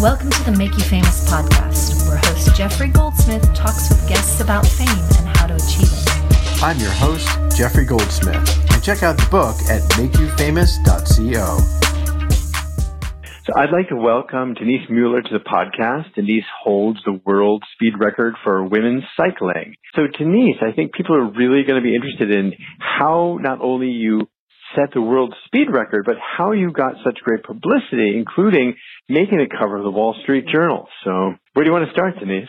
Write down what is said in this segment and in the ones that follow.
Welcome to the Make You Famous podcast, where host Jeffrey Goldsmith talks with guests about fame and how to achieve it. I'm your host, Jeffrey Goldsmith, and check out the book at makeyoufamous.co. So I'd like to welcome Denise Mueller to the podcast. Denise holds the world speed record for women's cycling. So Denise, I think people are really going to be interested in how not only you set the world speed record, but how you got such great publicity, including making the cover of the Wall Street Journal. So where do you want to start, Denise?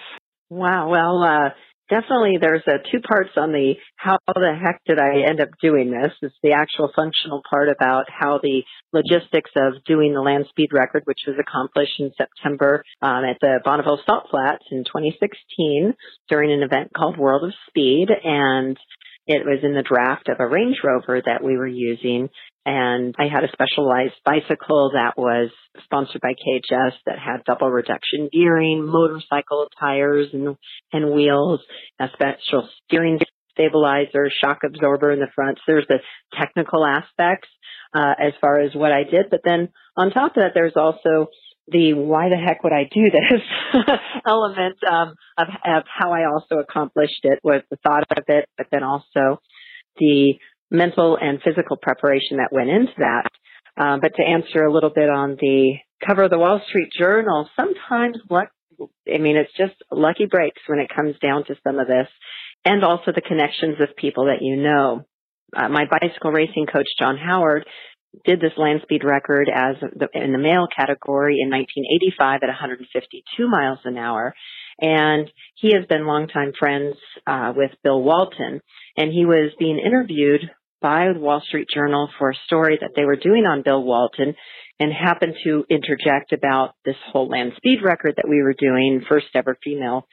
Wow. Well, uh, definitely there's uh, two parts on the how the heck did I end up doing this? It's the actual functional part about how the logistics of doing the land speed record, which was accomplished in September um, at the Bonneville Salt Flats in 2016 during an event called World of Speed. And it was in the draft of a Range Rover that we were using. And I had a specialized bicycle that was sponsored by KHS that had double reduction gearing, motorcycle tires and, and wheels, a special steering stabilizer, shock absorber in the front. So there's the technical aspects uh, as far as what I did. But then on top of that, there's also the why the heck would I do this element um, of, of how I also accomplished it was the thought of it, but then also the mental and physical preparation that went into that. Um, but to answer a little bit on the cover of the Wall Street Journal, sometimes luck, I mean, it's just lucky breaks when it comes down to some of this, and also the connections of people that you know. Uh, my bicycle racing coach, John Howard, did this land speed record as the, in the male category in 1985 at 152 miles an hour. And he has been longtime friends uh, with Bill Walton. And he was being interviewed by the Wall Street Journal for a story that they were doing on Bill Walton and happened to interject about this whole land speed record that we were doing, first ever female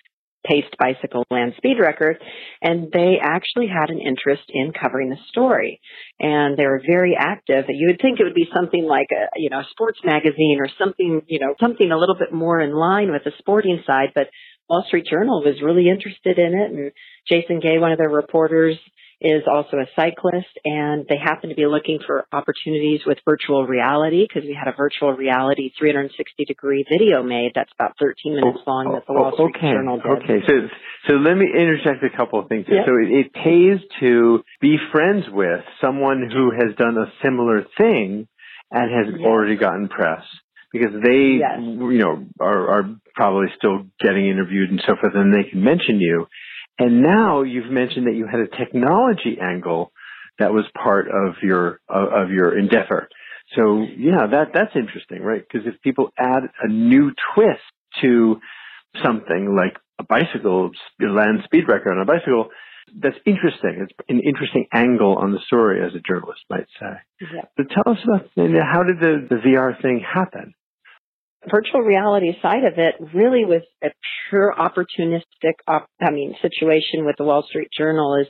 paced bicycle land speed record and they actually had an interest in covering the story. And they were very active. You would think it would be something like a you know a sports magazine or something you know something a little bit more in line with the sporting side but wall street journal was really interested in it. And jason gay one of their reporters is also a cyclist and they happen to be looking for opportunities with virtual reality because we had a virtual reality 360 degree video made that's about 13 minutes oh, long that the oh, Wall Street okay, Journal did. Okay, so so let me interject a couple of things. Yep. So it, it pays to be friends with someone who has done a similar thing and has yes. already gotten press because they yes. you know are, are probably still getting interviewed and so forth and they can mention you and now you've mentioned that you had a technology angle that was part of your of your endeavor. So yeah, that that's interesting, right? Because if people add a new twist to something like a bicycle land speed record on a bicycle, that's interesting. It's an interesting angle on the story, as a journalist might say. Yeah. So tell us about how did the, the VR thing happen? Virtual reality side of it really was a pure opportunistic, op- I mean, situation with the Wall Street Journal is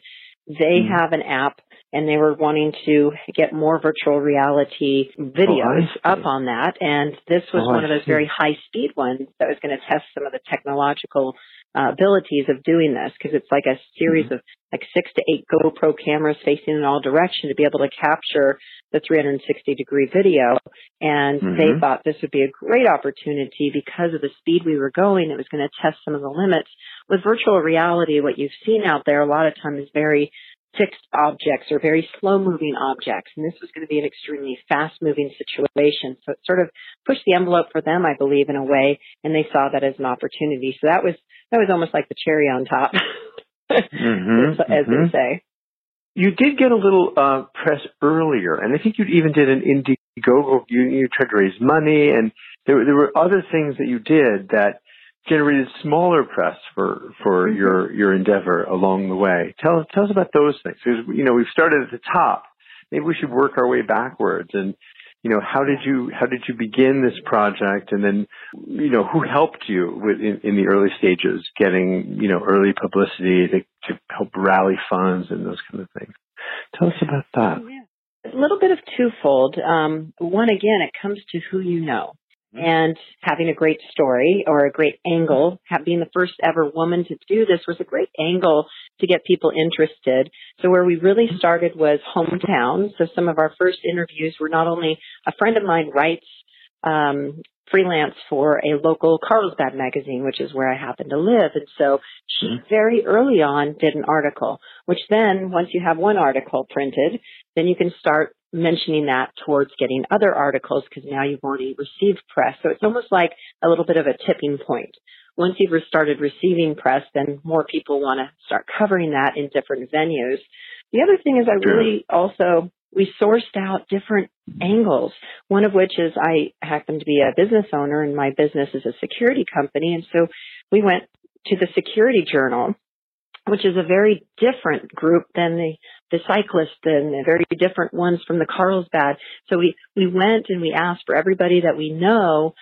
they mm. have an app and they were wanting to get more virtual reality videos oh, up on that. And this was oh, one of those very high speed ones that was going to test some of the technological uh, abilities of doing this because it's like a series mm-hmm. of like six to eight GoPro cameras facing in all directions to be able to capture the 360 degree video. And mm-hmm. they thought this would be a great opportunity because of the speed we were going. It was going to test some of the limits. With virtual reality, what you've seen out there a lot of times is very fixed objects or very slow moving objects. And this was going to be an extremely fast moving situation. So it sort of pushed the envelope for them, I believe, in a way, and they saw that as an opportunity. So that was, that was almost like the cherry on top, mm-hmm, as, mm-hmm. they say. You did get a little uh, press earlier, and I think you even did an Indiegogo. You, you tried to raise money, and there, there were other things that you did that generated smaller press for for mm-hmm. your your endeavor along the way. Tell tell us about those things because you know we've started at the top. Maybe we should work our way backwards and you know how did you how did you begin this project and then you know who helped you with in, in the early stages getting you know early publicity to, to help rally funds and those kind of things. Tell us about that. Yeah. A little bit of twofold. Um, one again, it comes to who you know. Mm-hmm. and having a great story or a great angle, being the first ever woman to do this was a great angle to get people interested. So where we really mm-hmm. started was hometown. So some of our first interviews were not only a friend of mine writes um, freelance for a local Carlsbad magazine, which is where I happen to live. And so she Mm-hmm. very early on did an article, which then once you have one article printed, then you can start mentioning that towards getting other articles because now you've already received press. So it's almost like a little bit of a tipping point. Once you've started receiving press, then more people want to start covering that in different venues. The other thing is I really also, we sourced out different angles. One of which is I happen to be a business owner and my business is a security company. And so we went to the security journal, which is a very different group than the, the cyclists and the very different ones from the Carlsbad. So we, we went and we asked for everybody that we know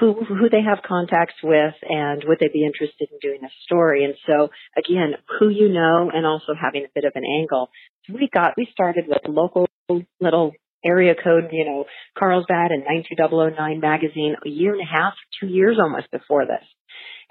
who who they have contacts with and would they be interested in doing a story. And so again who you know and also having a bit of an angle. So we got we started with local little area code you know carlsbad and 92009 magazine a year and a half two years almost before this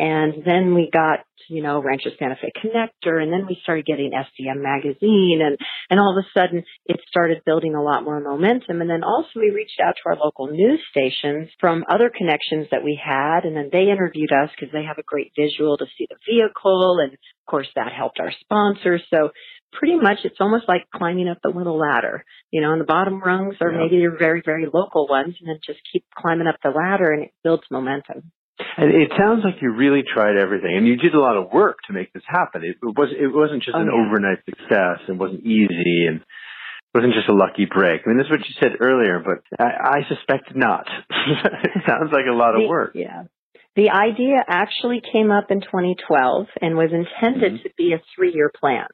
and then we got, you know, Rancho Santa Fe Connector, and then we started getting SDM magazine, and, and all of a sudden it started building a lot more momentum. And then also we reached out to our local news stations from other connections that we had, and then they interviewed us because they have a great visual to see the vehicle, and of course that helped our sponsors. So pretty much it's almost like climbing up the little ladder. You know, and the bottom rungs are Yeah. maybe your very, very local ones, and then just keep climbing up the ladder, and it builds momentum. And it sounds like you really tried everything, and you did a lot of work to make this happen. It was it wasn't just Oh, an yeah. overnight success. It wasn't easy, and it wasn't just a lucky break. I mean, this is what you said earlier, but I, I suspect not. it sounds like a lot of The- work. Yeah. The idea actually came up in 2012 and was intended Mhm. to be a three-year plan.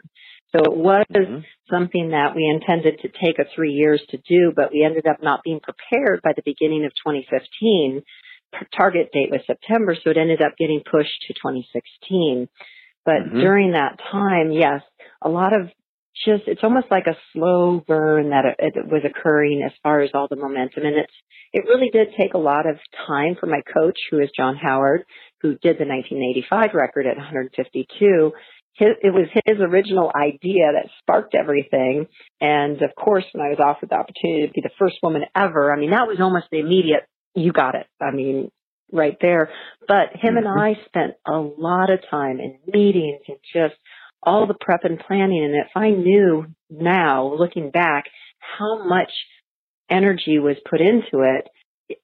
So it was Mhm. something that we intended to take a three years to do, but we ended up not being prepared by the beginning of 2015. Target date was September, so it ended up getting pushed to 2016. But Mhm. during that time, yes, a lot of just, it's almost like a slow burn that it, it was occurring as far as all the momentum. And it's, it really did take a lot of time for my coach, who is John Howard, who did the 1985 record at 152. His, it was his original idea that sparked everything. And of course, when I was offered the opportunity to be the first woman ever, I mean, that was almost the immediate, you got it. I mean, right there. But him and Mhm. I spent a lot of time in meetings and just all the prep and planning. And if I knew now, looking back, how much energy was put into it,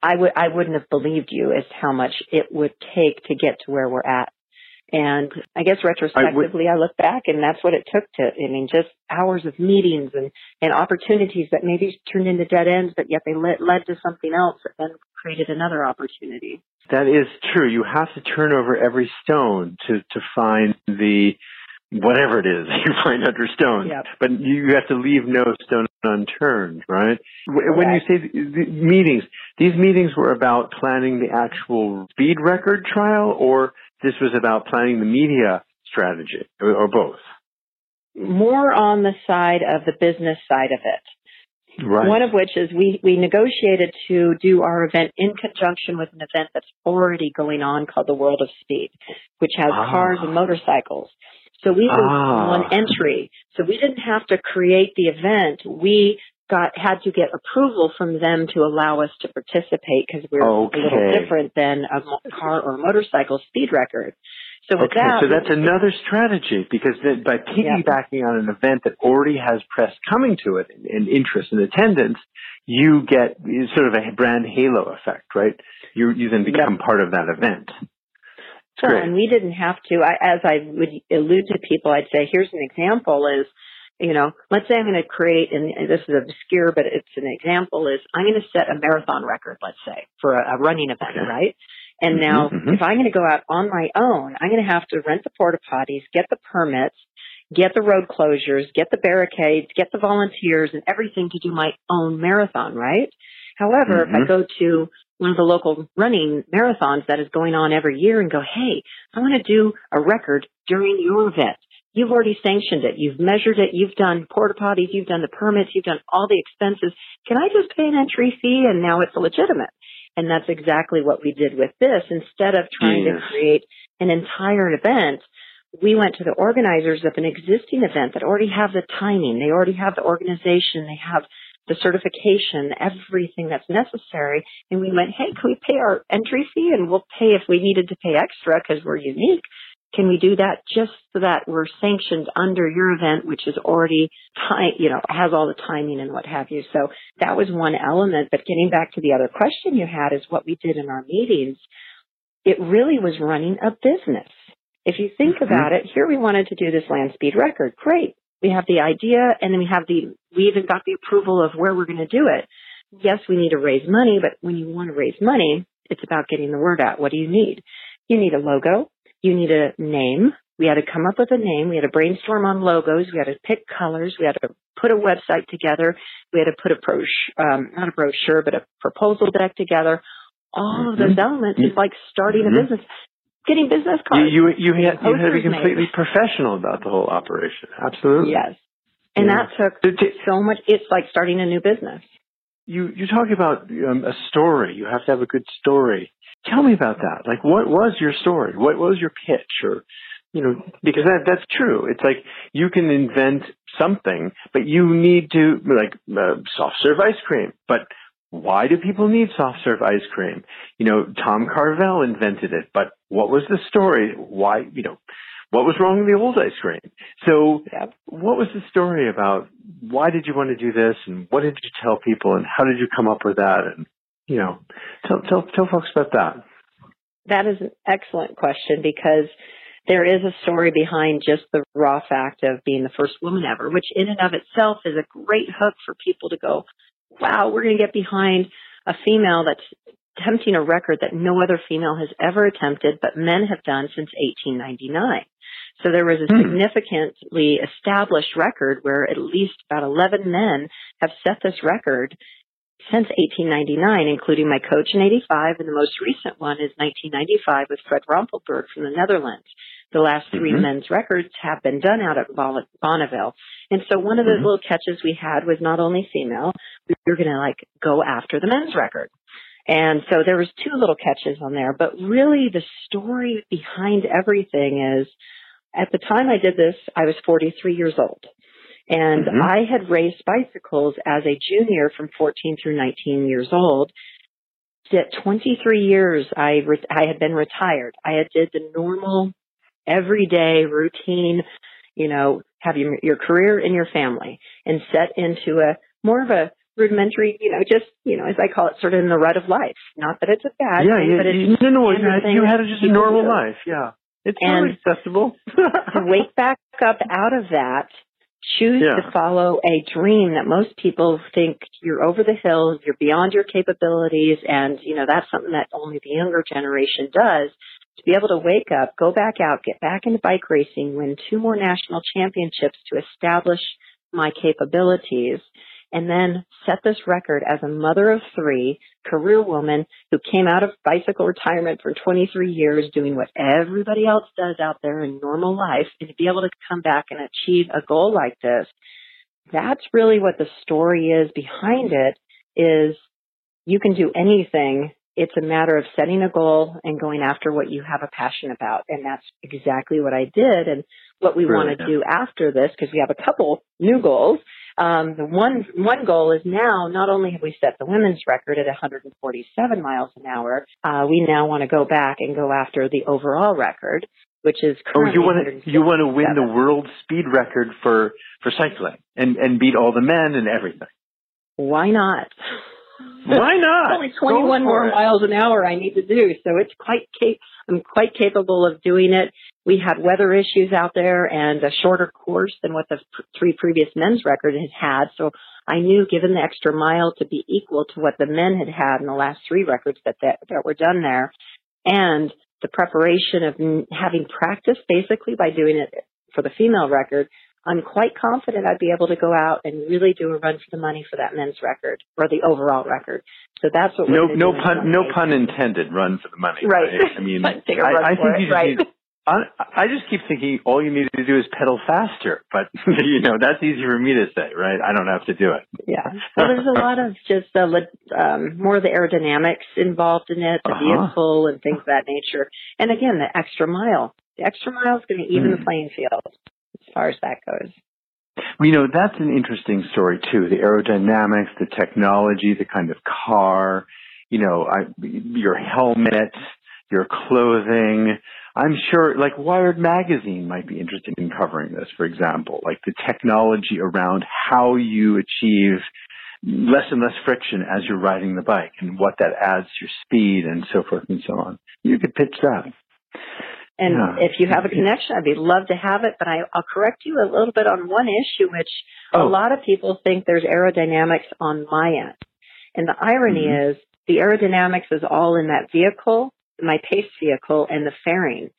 I would I wouldn't have believed you as how much it would take to get to where we're at. And I guess retrospectively, I, look back, and that's what it took to. I mean, just hours of meetings and and opportunities that maybe turned into dead ends, but yet they led led to something else then created another opportunity. That is true. You have to turn over every stone to to find the whatever it is you find under stone. Yep. But you have to leave no stone unturned, right? Wh- When you say the, meetings, these meetings were about planning the actual speed record trial, or this was about planning the media strategy, or both. More on the side of the business side of it. Right. One of which is we, we negotiated to do our event in conjunction with an event that's already going on called the World of Speed, which has Ah. cars and motorcycles. So we were Ah. one entry. So we didn't have to create the event. We got had to get approval from them to allow us to participate because we're a little different than a car or motorcycle speed record. So Okay, that, so that's another strategy because then by piggybacking on an event that already has press coming to it and, interest and attendance, you get sort of a brand halo effect, right? You you then become part of that event. It's Well, great. and we didn't have to. I, as I would allude to people, I'd say, here's an example: is you know, let's say I'm going to create, and this is obscure, but it's an example: is I'm going to set a marathon record, let's say, for a, a running event, Okay. right? And Mhm, now, mhm. if I'm going to go out on my own, I'm going to have to rent the porta potties, get the permits, get the road closures, get the barricades, get the volunteers, and everything to do my own marathon, right? However, if I Mhm. go to one of the local running marathons that is going on every year and go, hey, I want to do a record during your event. You've already sanctioned it. You've measured it. You've done porta potties. You've done the permits. You've done all the expenses. Can I just pay an entry fee and now it's legitimate? And that's exactly what we did with this. Instead of trying Yes. to create an entire event, we went to the organizers of an existing event that already have the timing. They already have the organization. They have the certification, everything that's necessary. And we went, hey, can we pay our entry fee? And we'll pay if we needed to pay extra because we're unique. Can we do that just so that we're sanctioned under your event, which is already you know, has all the timing and what have you. So that was one element. But getting back to the other question you had is what we did in our meetings. It really was running a business. If you think mm-hmm. about it, here we wanted to do this land speed record. Great. We have the idea and then we have the, we even got the approval of where we're going to do it. Yes, we need to raise money, but when you want to raise money, it's about getting the word out. What do you need? You need a logo. You need a name. We had to come up with a name. We had to brainstorm on logos. We had to pick colors. We had to put a website together. We had to put a brochure, um, not a brochure, but a proposal deck together. All of those mm-hmm. elements is like starting mm-hmm. a business, getting business cards. You you, you had, you had to be completely made. professional about the whole operation. Absolutely. Yes, and yeah. that took so much. It's like starting a new business. You you talk about um, a story. You have to have a good story. Tell me about that. Like, what was your story? What was your pitch? Or, you know, because that that's true. It's like you can invent something, but you need to like uh, soft serve ice cream. But why do people need soft serve ice cream? You know, Tom Carvel invented it, but what was the story? Why, you know, what was wrong with the old ice cream? So, what was the story about? Why did you want to do this, and what did you tell people, and how did you come up with that? And you know, tell tell tell folks about that. That is an excellent question because there is a story behind just the raw fact of being the first woman ever, which in and of itself is a great hook for people to go, wow, we're going to get behind a female that's attempting a record that no other female has ever attempted, but men have done since 1899. So there was a hmm. significantly established record where at least about 11 men have set this record since 1899, including my coach in 85, and the most recent one is 1995 with Fred Rompelberg from the Netherlands. The last 3 mm-hmm. men's records have been done out at Bonneville. And so one of the mm-hmm. little catches we had was not only female, we were going to like go after the men's record. And so there was two little catches on there, but really the story behind everything is at the time I did this, I was 43 years old. And mm-hmm. I had raced bicycles as a junior from 14 through 19 years old. At 23 years, I, re- I had been retired. I had did the normal, everyday routine, you know, have your, your career and your family and set into a more of a rudimentary, you know, just, you know, as I call it, sort of in the rut of life. Not that it's a bad yeah, thing, yeah, but it's no, no, you had, just a normal life. Yeah. It's and accessible. to wake back up out of that choose yeah. to follow a dream that most people think you're over the hill, you're beyond your capabilities, and you know that's something that only the younger generation does. To be able to wake up, go back out, get back into bike racing, win two more national championships to establish my capabilities, and then set this record as a mother of three, career woman who came out of bicycle retirement for 23 years doing what everybody else does out there in normal life and to be able to come back and achieve a goal like this. That's really what the story is behind it is you can do anything. It's a matter of setting a goal and going after what you have a passion about. And that's exactly what I did. And what we want to do after this, because we have a couple new goals, um, the one one goal is now not only have we set the women's record at 147 miles an hour, uh, we now want to go back and go after the overall record, which is currently oh you want to you want to win the world speed record for for cycling and and beat all the men and everything. Why not? Why not? only 21 more it. miles an hour I need to do, so it's quite cap- I'm quite capable of doing it. We had weather issues out there and a shorter course than what the three previous men's record had had, so I knew given the extra mile to be equal to what the men had had in the last three records that that, that were done there, and the preparation of having practice basically by doing it for the female record, I'm quite confident I'd be able to go out and really do a run for the money for that men's record or the overall record. So that's what no no pun no pun intended. Run for the money. Right. right? I mean, I, I, think you just right. need. I, I just keep thinking all you need to do is pedal faster, but you know that's easy for me to say, right? I don't have to do it. Yeah. Well, there's a lot of just uh, um, more of the aerodynamics involved in it, the uh-huh. vehicle and things of that nature, and again the extra mile. The extra mile is going to even mm. the playing field as far as that goes. Well, you know, that's an interesting story too. The aerodynamics, the technology, the kind of car, you know, I, your helmet, your clothing. I'm sure, like Wired Magazine might be interested in covering this, for example, like the technology around how you achieve less and less friction as you're riding the bike and what that adds to your speed and so forth and so on. You could pitch that. And yeah. if you have a connection, I'd be love to have it. But I, will correct you a little bit on one issue, which oh. a lot of people think there's aerodynamics on my end. And the irony mm-hmm. is the aerodynamics is all in that vehicle, my pace vehicle, and the fairing.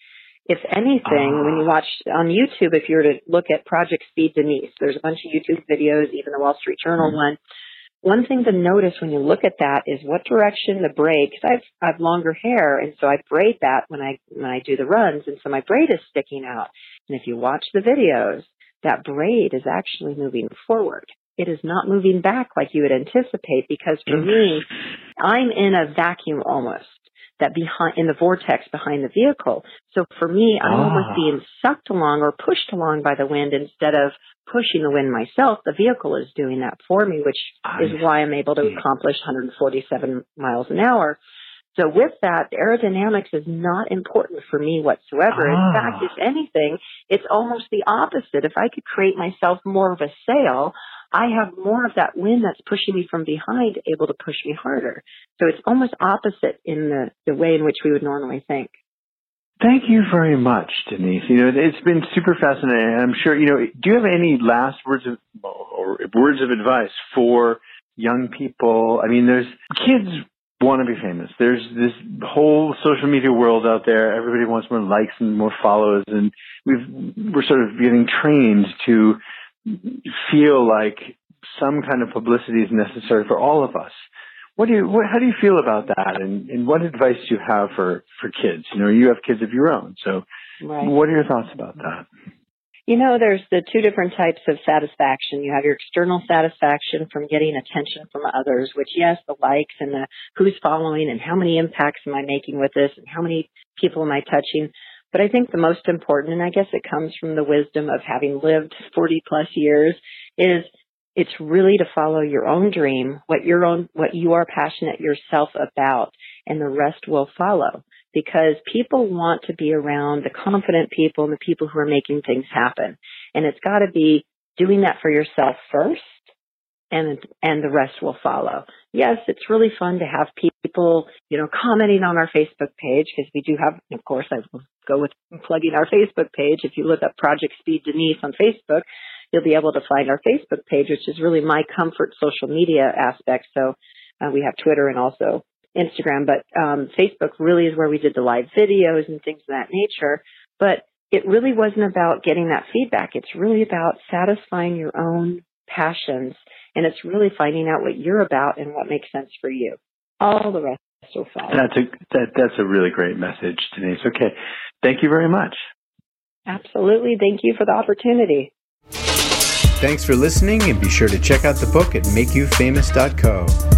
If anything, when you ah. watch on YouTube, if you were to look at Project Speed Denise, there's a bunch of YouTube videos, even the Wall Street Journal mm-hmm. one, one thing to notice when you look at that is what direction the braid, because I've, I've longer hair, and so I braid that when I, when I do the runs, and so my braid is sticking out. And if you watch the videos, that braid is actually moving forward. It is not moving back like you would anticipate because for me, I'm in a vacuum almost that behind in the vortex behind the vehicle. So for me, I'm ah. almost being sucked along or pushed along by the wind instead of pushing the wind myself. The vehicle is doing that for me, which I is why I'm able to accomplish 147 miles an hour. So with that, aerodynamics is not important for me whatsoever. Ah. In fact, if anything, it's almost the opposite. If I could create myself more of a sail, I have more of that wind that's pushing me from behind able to push me harder. So it's almost opposite in the, the way in which we would normally think. Thank you very much, Denise. You know, it's been super fascinating. I'm sure, you know, do you have any last words of, or words of advice for young people? I mean, there's kids want to be famous. There's this whole social media world out there. Everybody wants more likes and more follows, and we've we're sort of getting trained to feel like some kind of publicity is necessary for all of us. What do you, what, how do you feel about that? And, and what advice do you have for, for kids? You know, you have kids of your own. So right. what are your thoughts about that? You know, there's the two different types of satisfaction. You have your external satisfaction from getting attention from others, which yes, the likes and the who's following and how many impacts am I making with this and how many people am I touching. But I think the most important, and I guess it comes from the wisdom of having lived 40 plus years, is it's really to follow your own dream, what your own, what you are passionate yourself about, and the rest will follow. Because people want to be around the confident people and the people who are making things happen. And it's got to be doing that for yourself first and and the rest will follow. Yes, it's really fun to have people, you know, commenting on our Facebook page because we do have, of course, I will go with plugging our Facebook page. If you look up Project Speed Denise on Facebook, you'll be able to find our Facebook page, which is really my comfort social media aspect. So uh, we have Twitter and also Instagram, but um, Facebook really is where we did the live videos and things of that nature. But it really wasn't about getting that feedback. It's really about satisfying your own passions and it's really finding out what you're about and what makes sense for you. All the rest will follow. That's a that, that's a really great message, Denise. Okay, thank you very much. Absolutely, thank you for the opportunity. Thanks for listening, and be sure to check out the book at makeyoufamous.co.